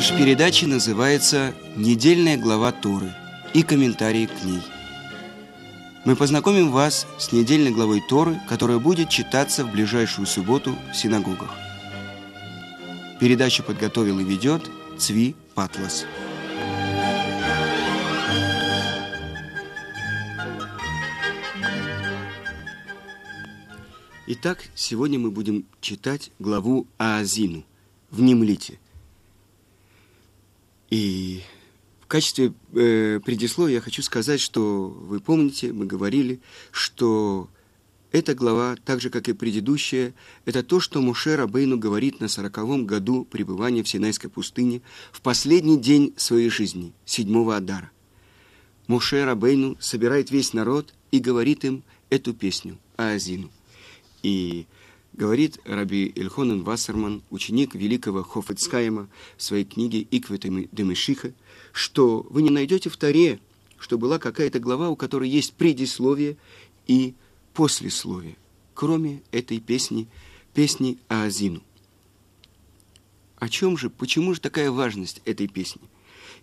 Наша передача называется «Недельная глава Торы» и комментарии к ней. Мы познакомим вас с недельной главой Торы, которая будет читаться в ближайшую субботу в синагогах. Передачу подготовил и ведет Цви Патлас. Итак, сегодня мы будем читать главу Аазину. Внемлите. И в качестве э, предисловия я хочу сказать, что вы помните, мы говорили, что эта глава, так же, как и предыдущая, это то, что Муше Рабейну говорит на сороковом году пребывания в Синайской пустыне в последний день своей жизни, седьмого Адара. Муше Рабейну собирает весь народ и говорит им эту песню, Аазину. И говорит Раби Эльхонен Вассерман, ученик великого Хофицкаема в своей книге «Иквет Демешиха», что вы не найдете в Таре, что была какая-то глава, у которой есть предисловие и послесловие, кроме этой песни, песни Аазину. О чем же, почему же такая важность этой песни?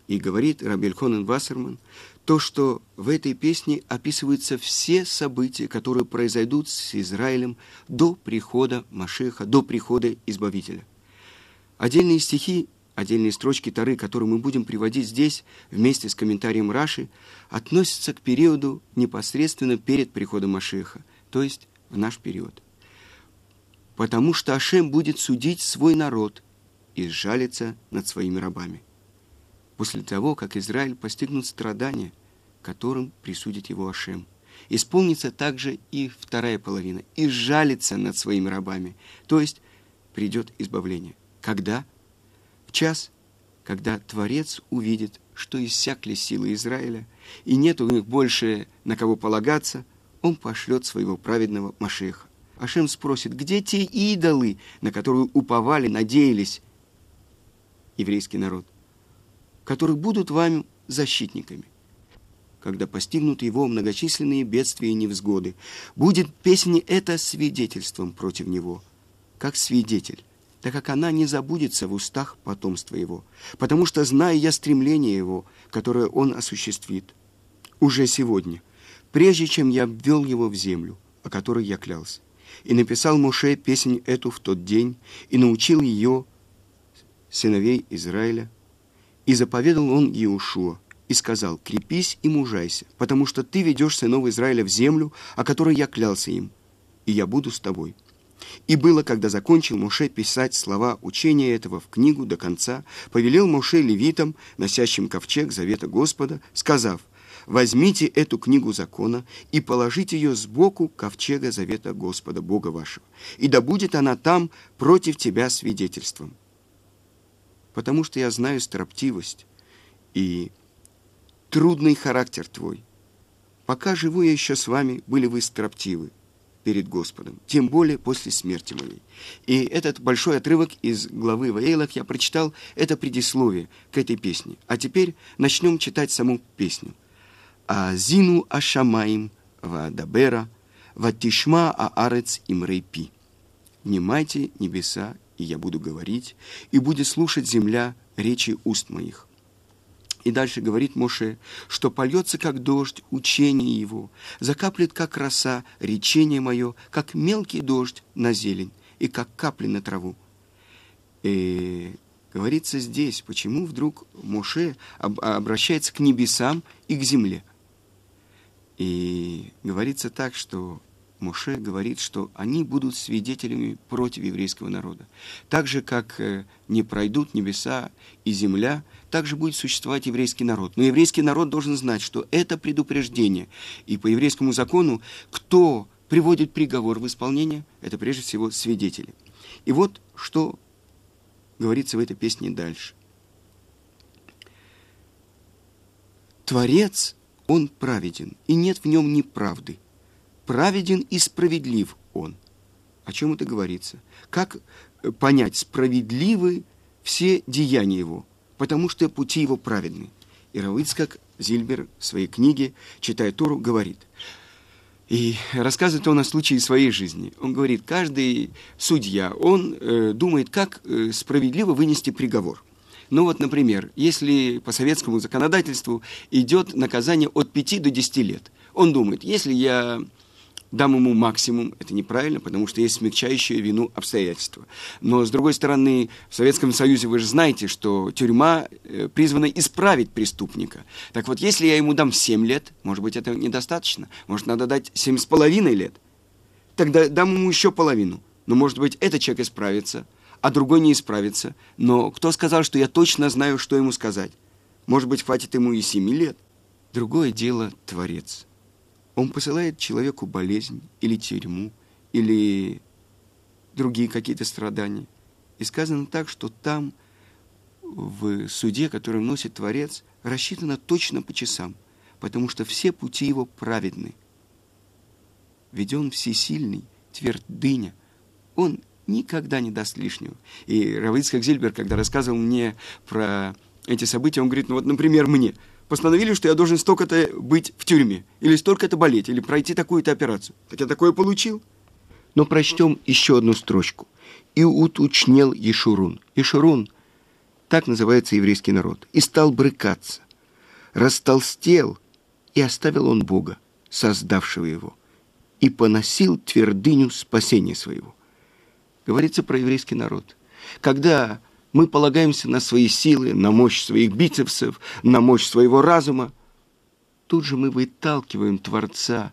И говорит Рабель Хонен Вассерман, то, что в этой песне описываются все события, которые произойдут с Израилем до прихода Машеха, до прихода Избавителя. Отдельные стихи, отдельные строчки Тары, которые мы будем приводить здесь вместе с комментарием Раши, относятся к периоду непосредственно перед приходом Машеха, то есть в наш период. Потому что Ашем будет судить свой народ и сжалиться над своими рабами после того, как Израиль постигнут страдания, которым присудит его Ашем. Исполнится также и вторая половина, и жалится над своими рабами, то есть придет избавление. Когда? В час, когда Творец увидит, что иссякли силы Израиля, и нет у них больше на кого полагаться, он пошлет своего праведного Машеха. Ашем спросит, где те идолы, на которые уповали, надеялись еврейский народ? Которые будут вам защитниками. Когда постигнут его многочисленные бедствия и невзгоды, будет песня эта свидетельством против него, как свидетель, так как она не забудется в устах потомства его, потому что знаю я стремление его, которое он осуществит уже сегодня, прежде чем я ввел его в землю, о которой я клялся. И написал Моше песнь эту в тот день, и научил ее сыновей Израиля, и заповедал он Иешуа, и сказал, «Крепись и мужайся, потому что ты ведешь сынов Израиля в землю, о которой я клялся им, и я буду с тобой». И было, когда закончил Моше писать слова учения этого в книгу до конца, повелел Моше левитам, носящим ковчег завета Господа, сказав, «Возьмите эту книгу закона и положите ее сбоку ковчега завета Господа, Бога вашего, и да будет она там против тебя свидетельством» потому что я знаю строптивость и трудный характер твой. Пока живу я еще с вами, были вы строптивы перед Господом, тем более после смерти моей. И этот большой отрывок из главы Ваэлах я прочитал, это предисловие к этой песне. А теперь начнем читать саму песню. «Азину ашамаим ваадабера, ватишма аарец имрейпи». «Внимайте, небеса, и я буду говорить, и будет слушать земля речи уст моих. И дальше говорит Моше, что польется, как дождь, учение его, закаплет, как роса, речение мое, как мелкий дождь на зелень, и как капли на траву. И говорится здесь, почему вдруг Моше обращается к небесам и к земле. И говорится так, что Моше говорит, что они будут свидетелями против еврейского народа. Так же, как э, не пройдут небеса и земля, так же будет существовать еврейский народ. Но еврейский народ должен знать, что это предупреждение. И по еврейскому закону, кто приводит приговор в исполнение, это прежде всего свидетели. И вот что говорится в этой песне дальше. Творец, он праведен, и нет в нем неправды – праведен и справедлив он. О чем это говорится? Как э, понять, справедливы все деяния его, потому что пути его праведны. И Равыцкак Зильбер в своей книге, читая Тору, говорит, и рассказывает он о случае своей жизни. Он говорит, каждый судья, он э, думает, как э, справедливо вынести приговор. Ну вот, например, если по советскому законодательству идет наказание от 5 до 10 лет, он думает, если я дам ему максимум, это неправильно, потому что есть смягчающие вину обстоятельства. Но, с другой стороны, в Советском Союзе вы же знаете, что тюрьма э, призвана исправить преступника. Так вот, если я ему дам 7 лет, может быть, это недостаточно, может, надо дать 7,5 лет, тогда дам ему еще половину. Но, может быть, этот человек исправится, а другой не исправится. Но кто сказал, что я точно знаю, что ему сказать? Может быть, хватит ему и 7 лет? Другое дело – Творец. Он посылает человеку болезнь или тюрьму, или другие какие-то страдания. И сказано так, что там, в суде, который вносит Творец, рассчитано точно по часам, потому что все пути его праведны. Ведь он всесильный, твердыня. Он никогда не даст лишнего. И Равицкак Зильбер, когда рассказывал мне про эти события, он говорит, ну вот, например, мне – постановили, что я должен столько-то быть в тюрьме, или столько-то болеть, или пройти такую-то операцию. Так я такое получил. Но прочтем еще одну строчку. «И уточнел Ешурун». Ешурун – так называется еврейский народ. «И стал брыкаться, растолстел, и оставил он Бога, создавшего его, и поносил твердыню спасения своего». Говорится про еврейский народ. Когда мы полагаемся на свои силы, на мощь своих бицепсов, на мощь своего разума. Тут же мы выталкиваем Творца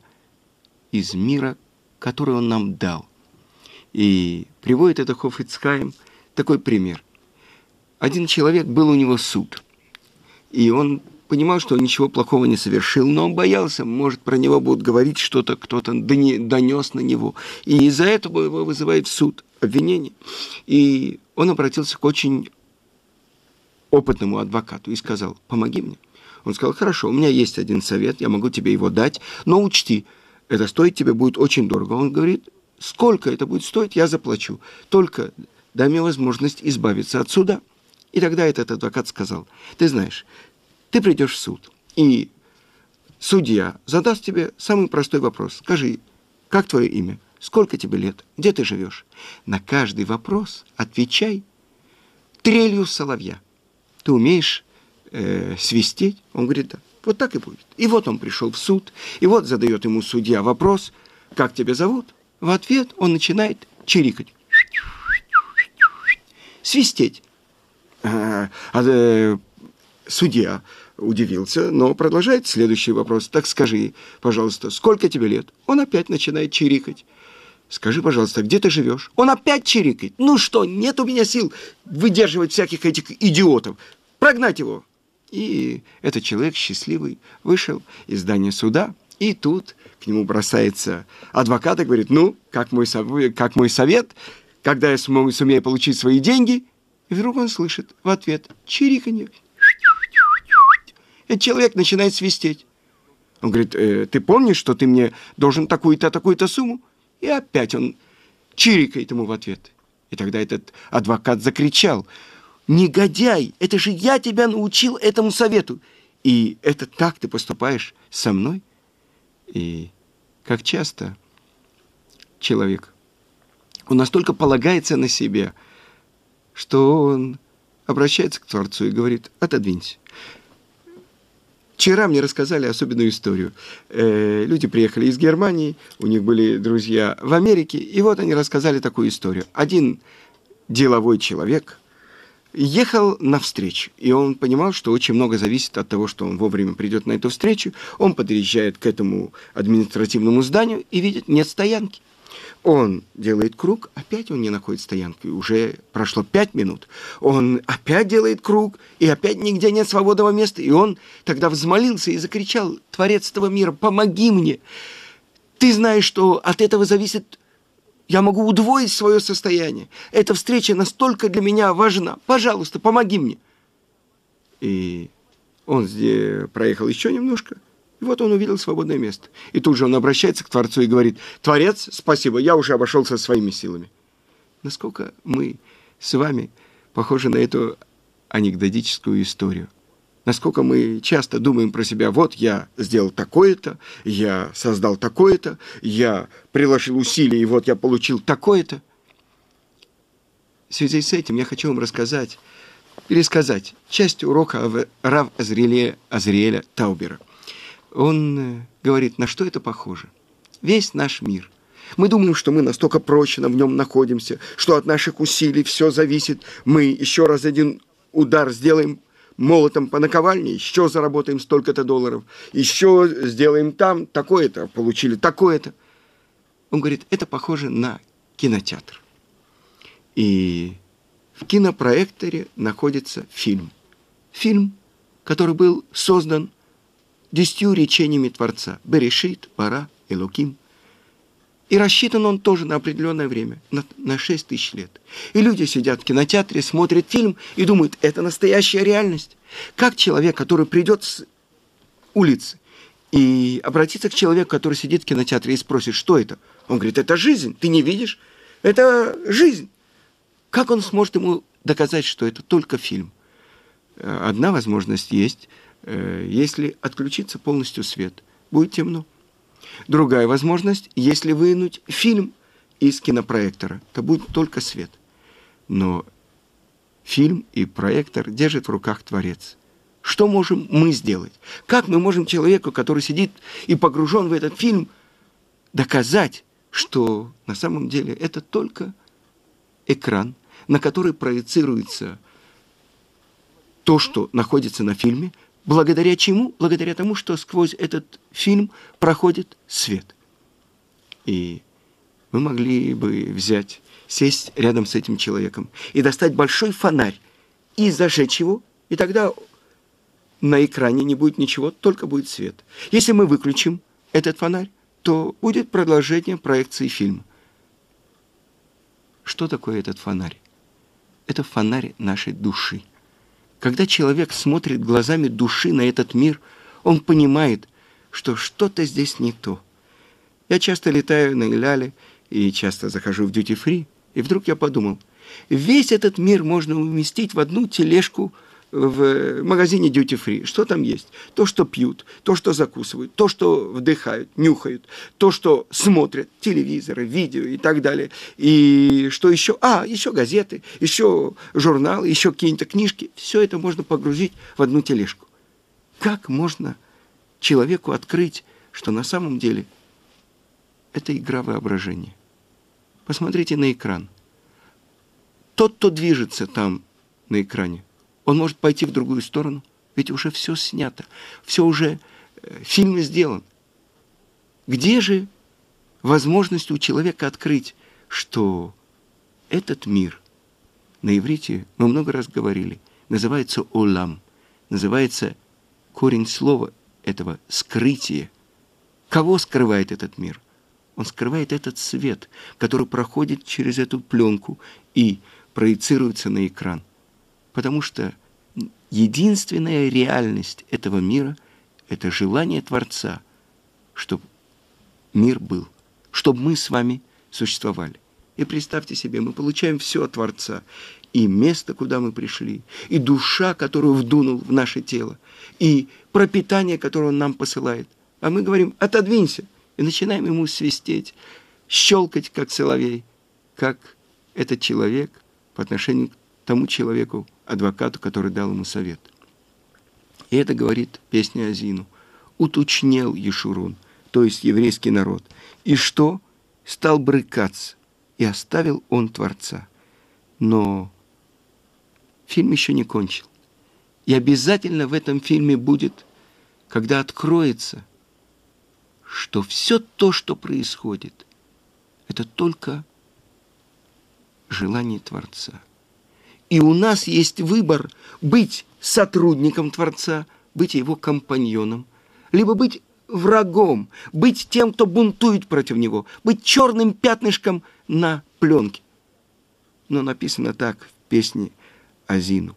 из мира, который Он нам дал. И приводит это Хофицхайм такой пример. Один человек, был у него суд, и он понимал, что он ничего плохого не совершил, но он боялся, может, про него будут говорить что-то, кто-то донес на него. И из-за этого его вызывает в суд обвинение. И он обратился к очень опытному адвокату и сказал, помоги мне. Он сказал, хорошо, у меня есть один совет, я могу тебе его дать, но учти, это стоить тебе будет очень дорого. Он говорит, сколько это будет стоить, я заплачу. Только дай мне возможность избавиться от суда. И тогда этот адвокат сказал, ты знаешь, ты придешь в суд, и судья задаст тебе самый простой вопрос. Скажи, как твое имя? Сколько тебе лет? Где ты живешь? На каждый вопрос отвечай трелью соловья. Ты умеешь э, свистеть? Он говорит, да. Вот так и будет. И вот он пришел в суд, и вот задает ему судья вопрос, как тебя зовут? В ответ он начинает чирикать. Свистеть. А, а, э, судья удивился, но продолжает следующий вопрос. Так скажи, пожалуйста, сколько тебе лет? Он опять начинает чирикать. Скажи, пожалуйста, где ты живешь? Он опять чирикает. Ну что, нет у меня сил выдерживать всяких этих идиотов. Прогнать его. И этот человек счастливый вышел из здания суда, и тут к нему бросается адвокат и говорит, ну, как мой, как мой совет, когда я смогу, сумею получить свои деньги? И вдруг он слышит в ответ чириканье. Этот человек начинает свистеть. Он говорит, э, ты помнишь, что ты мне должен такую-то, такую-то сумму? И опять он чирикает ему в ответ. И тогда этот адвокат закричал, «Негодяй, это же я тебя научил этому совету! И это так ты поступаешь со мной?» И как часто человек, он настолько полагается на себя, что он обращается к Творцу и говорит, «Отодвинься». Вчера мне рассказали особенную историю. Э, люди приехали из Германии, у них были друзья в Америке, и вот они рассказали такую историю. Один деловой человек ехал на встречу, и он понимал, что очень много зависит от того, что он вовремя придет на эту встречу. Он подъезжает к этому административному зданию и видит, нет стоянки. Он делает круг, опять он не находит стоянки. Уже прошло пять минут. Он опять делает круг, и опять нигде нет свободного места. И он тогда взмолился и закричал, «Творец этого мира, помоги мне! Ты знаешь, что от этого зависит... Я могу удвоить свое состояние. Эта встреча настолько для меня важна. Пожалуйста, помоги мне!» И он проехал еще немножко, и вот он увидел свободное место. И тут же он обращается к Творцу и говорит, «Творец, спасибо, я уже обошелся своими силами». Насколько мы с вами похожи на эту анекдотическую историю. Насколько мы часто думаем про себя, вот я сделал такое-то, я создал такое-то, я приложил усилия, и вот я получил такое-то. В связи с этим я хочу вам рассказать пересказать часть урока Рав Азриэля, Азриэля Таубера. Он э, говорит, на что это похоже. Весь наш мир. Мы думаем, что мы настолько прочно в нем находимся, что от наших усилий все зависит. Мы еще раз один удар сделаем молотом по наковальне, еще заработаем столько-то долларов, еще сделаем там такое-то, получили такое-то. Он говорит, это похоже на кинотеатр. И в кинопроекторе находится фильм. Фильм, который был создан десятью речениями Творца. Берешит, Пара, Элуким. И рассчитан он тоже на определенное время, на, на 6 тысяч лет. И люди сидят в кинотеатре, смотрят фильм и думают, это настоящая реальность. Как человек, который придет с улицы и обратится к человеку, который сидит в кинотеатре и спросит, что это? Он говорит, это жизнь, ты не видишь? Это жизнь. Как он сможет ему доказать, что это только фильм? Э, одна возможность есть, если отключиться полностью свет. Будет темно. Другая возможность, если вынуть фильм из кинопроектора, то будет только свет. Но фильм и проектор держит в руках Творец. Что можем мы сделать? Как мы можем человеку, который сидит и погружен в этот фильм, доказать, что на самом деле это только экран, на который проецируется то, что находится на фильме, благодаря чему? Благодаря тому, что сквозь этот фильм проходит свет. И мы могли бы взять, сесть рядом с этим человеком и достать большой фонарь и зажечь его, и тогда на экране не будет ничего, только будет свет. Если мы выключим этот фонарь, то будет продолжение проекции фильма. Что такое этот фонарь? это фонарь нашей души. Когда человек смотрит глазами души на этот мир, он понимает, что что-то здесь не то. Я часто летаю на Иляле и часто захожу в дьюти-фри, и вдруг я подумал, весь этот мир можно уместить в одну тележку – в магазине Duty Free. Что там есть? То, что пьют, то, что закусывают, то, что вдыхают, нюхают, то, что смотрят, телевизоры, видео и так далее. И что еще? А, еще газеты, еще журналы, еще какие-то книжки. Все это можно погрузить в одну тележку. Как можно человеку открыть, что на самом деле это игра воображения? Посмотрите на экран. Тот, кто движется там на экране – он может пойти в другую сторону, ведь уже все снято, все уже э, фильм сделан. Где же возможность у человека открыть, что этот мир, на иврите мы много раз говорили, называется олам, называется корень слова этого скрытие. Кого скрывает этот мир? Он скрывает этот свет, который проходит через эту пленку и проецируется на экран – Потому что единственная реальность этого мира – это желание Творца, чтобы мир был, чтобы мы с вами существовали. И представьте себе, мы получаем все от Творца. И место, куда мы пришли, и душа, которую вдунул в наше тело, и пропитание, которое он нам посылает. А мы говорим, отодвинься, и начинаем ему свистеть, щелкать, как соловей, как этот человек по отношению к тому человеку, адвокату, который дал ему совет. И это говорит песня Азину. Уточнел Ешурун, то есть еврейский народ. И что? Стал брыкаться. И оставил он Творца. Но фильм еще не кончил. И обязательно в этом фильме будет, когда откроется, что все то, что происходит, это только желание Творца. И у нас есть выбор быть сотрудником Творца, быть его компаньоном, либо быть врагом, быть тем, кто бунтует против него, быть черным пятнышком на пленке. Но написано так в песне Азину.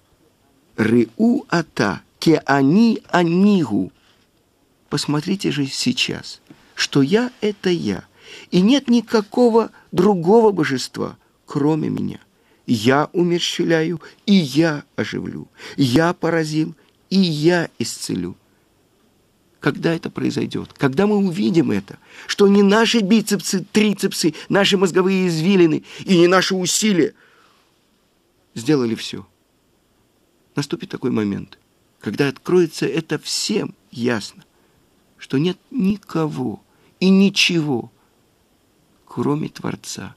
Рыу ата ке они анигу. Посмотрите же сейчас, что я – это я, и нет никакого другого божества, кроме меня. Я умерщвляю, и я оживлю. Я поразил, и я исцелю. Когда это произойдет? Когда мы увидим это, что не наши бицепсы, трицепсы, наши мозговые извилины и не наши усилия сделали все. наступит такой момент, когда откроется это всем ясно, что нет никого и ничего, кроме Творца.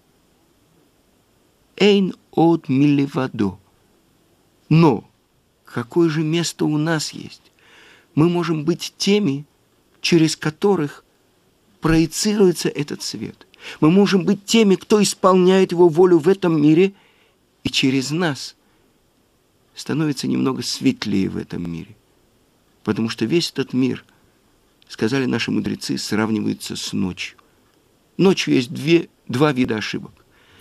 Эйн от милевадо. Но какое же место у нас есть? Мы можем быть теми, через которых проецируется этот свет. Мы можем быть теми, кто исполняет его волю в этом мире, и через нас становится немного светлее в этом мире. Потому что весь этот мир, сказали наши мудрецы, сравнивается с ночью. Ночью есть две, два вида ошибок.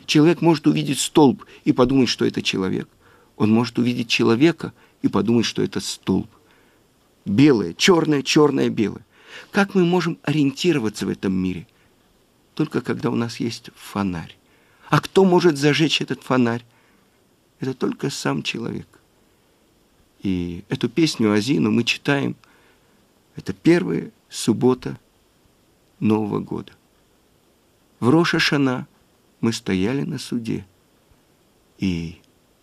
Человек может увидеть столб и подумать, что это человек. Он может увидеть человека и подумать, что это столб. Белое, черное, черное, белое. Как мы можем ориентироваться в этом мире? Только когда у нас есть фонарь. А кто может зажечь этот фонарь? Это только сам человек. И эту песню Азину мы читаем. Это первая суббота Нового года. В Роша мы стояли на суде. И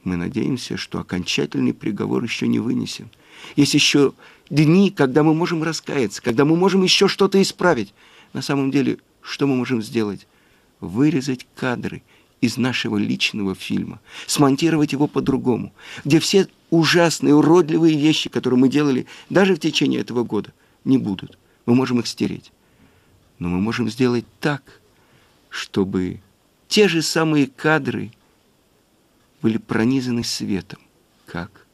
мы надеемся, что окончательный приговор еще не вынесен. Есть еще дни, когда мы можем раскаяться, когда мы можем еще что-то исправить. На самом деле, что мы можем сделать? Вырезать кадры из нашего личного фильма, смонтировать его по-другому, где все ужасные, уродливые вещи, которые мы делали даже в течение этого года, не будут. Мы можем их стереть. Но мы можем сделать так, чтобы те же самые кадры были пронизаны светом. Как?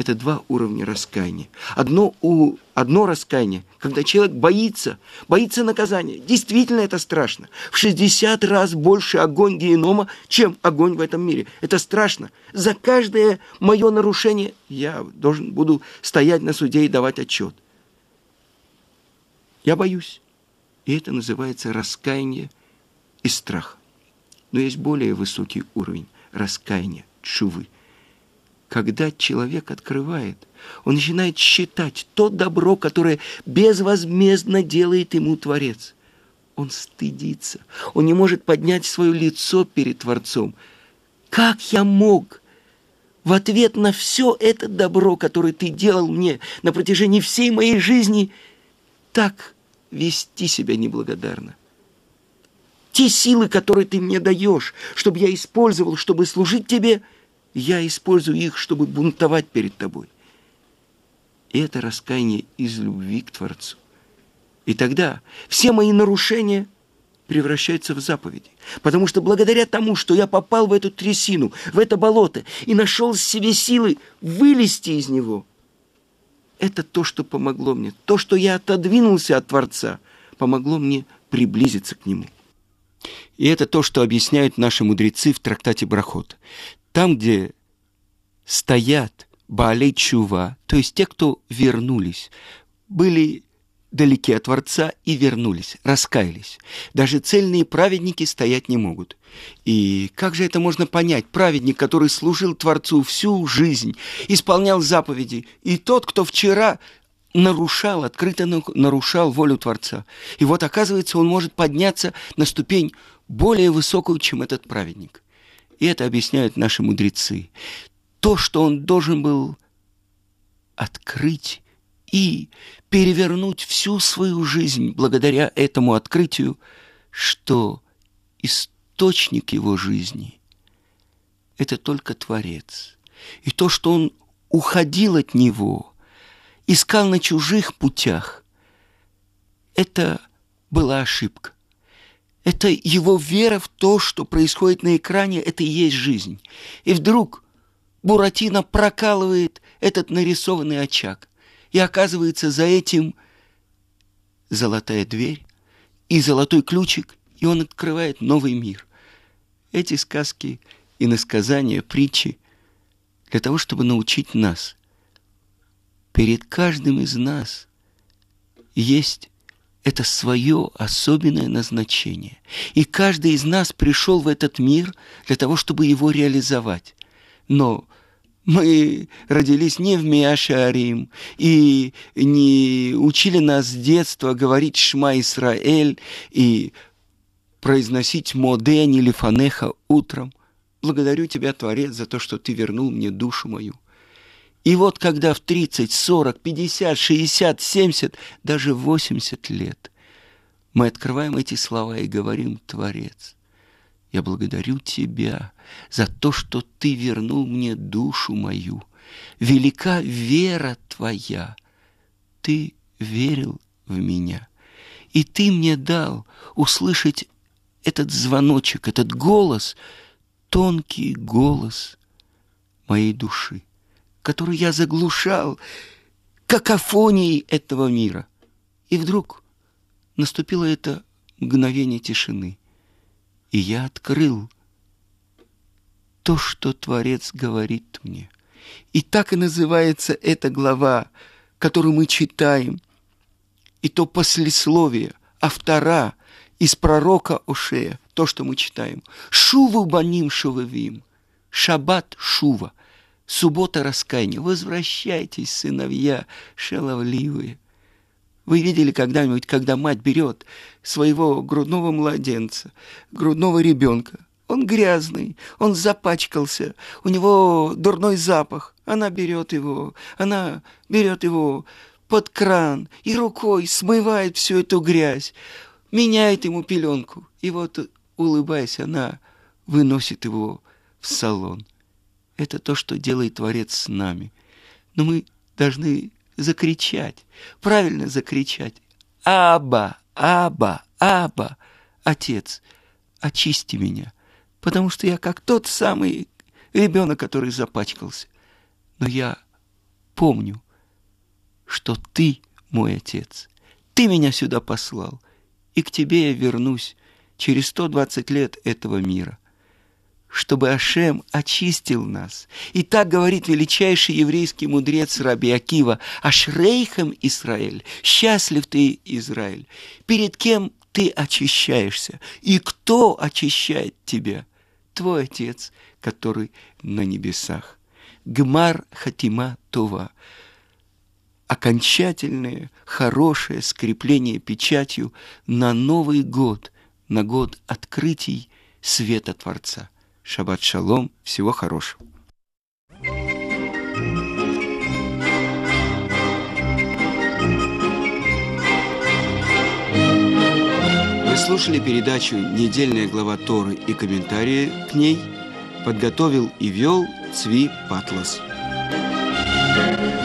Это два уровня раскаяния. Одно, у, одно раскаяние, когда человек боится, боится наказания. Действительно это страшно. В 60 раз больше огонь генома, чем огонь в этом мире. Это страшно. За каждое мое нарушение я должен буду стоять на суде и давать отчет. Я боюсь. И это называется раскаяние и страх. Но есть более высокий уровень раскаяния, чувы – когда человек открывает, он начинает считать то добро, которое безвозмездно делает ему Творец. Он стыдится, он не может поднять свое лицо перед Творцом. Как я мог в ответ на все это добро, которое ты делал мне на протяжении всей моей жизни, так вести себя неблагодарно? Те силы, которые ты мне даешь, чтобы я использовал, чтобы служить тебе – я использую их, чтобы бунтовать перед тобой. И это раскаяние из любви к Творцу. И тогда все мои нарушения превращаются в заповеди. Потому что благодаря тому, что я попал в эту трясину, в это болото, и нашел в себе силы вылезти из него, это то, что помогло мне. То, что я отодвинулся от Творца, помогло мне приблизиться к Нему. И это то, что объясняют наши мудрецы в трактате Брахот там, где стоят Баалей Чува, то есть те, кто вернулись, были далеки от Творца и вернулись, раскаялись. Даже цельные праведники стоять не могут. И как же это можно понять? Праведник, который служил Творцу всю жизнь, исполнял заповеди, и тот, кто вчера нарушал, открыто нарушал волю Творца. И вот, оказывается, он может подняться на ступень более высокую, чем этот праведник. И это объясняют наши мудрецы. То, что он должен был открыть и перевернуть всю свою жизнь благодаря этому открытию, что источник его жизни – это только Творец. И то, что он уходил от него, искал на чужих путях, это была ошибка. Это его вера в то, что происходит на экране, это и есть жизнь. И вдруг Буратино прокалывает этот нарисованный очаг. И оказывается за этим золотая дверь и золотой ключик, и он открывает новый мир. Эти сказки и насказания, притчи для того, чтобы научить нас. Перед каждым из нас есть это свое особенное назначение. И каждый из нас пришел в этот мир для того, чтобы его реализовать. Но мы родились не в Миашарим и не учили нас с детства говорить Шма Исраэль и произносить Моден или Фанеха утром. Благодарю Тебя, Творец, за то, что Ты вернул мне душу мою. И вот когда в 30, 40, 50, 60, 70, даже 80 лет мы открываем эти слова и говорим «Творец, я благодарю Тебя за то, что Ты вернул мне душу мою. Велика вера Твоя. Ты верил в меня. И Ты мне дал услышать этот звоночек, этот голос, тонкий голос моей души, который я заглушал какофонией этого мира. И вдруг наступило это мгновение тишины, и я открыл то, что Творец говорит мне. И так и называется эта глава, которую мы читаем, и то послесловие, автора из пророка Ошея, то, что мы читаем. Шуву баним шувавим, шаббат шува, суббота раскаяния. Возвращайтесь, сыновья шаловливые. Вы видели когда-нибудь, когда мать берет своего грудного младенца, грудного ребенка, он грязный, он запачкался, у него дурной запах. Она берет его, она берет его под кран и рукой смывает всю эту грязь, меняет ему пеленку. И вот, улыбаясь, она выносит его в салон. Это то, что делает Творец с нами. Но мы должны закричать, правильно закричать. Аба, Аба, Аба, Отец, очисти меня, потому что я как тот самый ребенок, который запачкался. Но я помню, что ты мой Отец. Ты меня сюда послал, и к тебе я вернусь через 120 лет этого мира чтобы Ашем очистил нас. И так говорит величайший еврейский мудрец Раби Акива, «Ашрейхем Израиль, счастлив ты, Израиль, перед кем ты очищаешься, и кто очищает тебя? Твой Отец, который на небесах». Гмар Хатима Това. Окончательное, хорошее скрепление печатью на Новый год, на год открытий света Творца – Шаббат шалом, всего хорошего. Вы слушали передачу «Недельная глава Торы» и комментарии к ней. Подготовил и вел Цви Патлас. thank you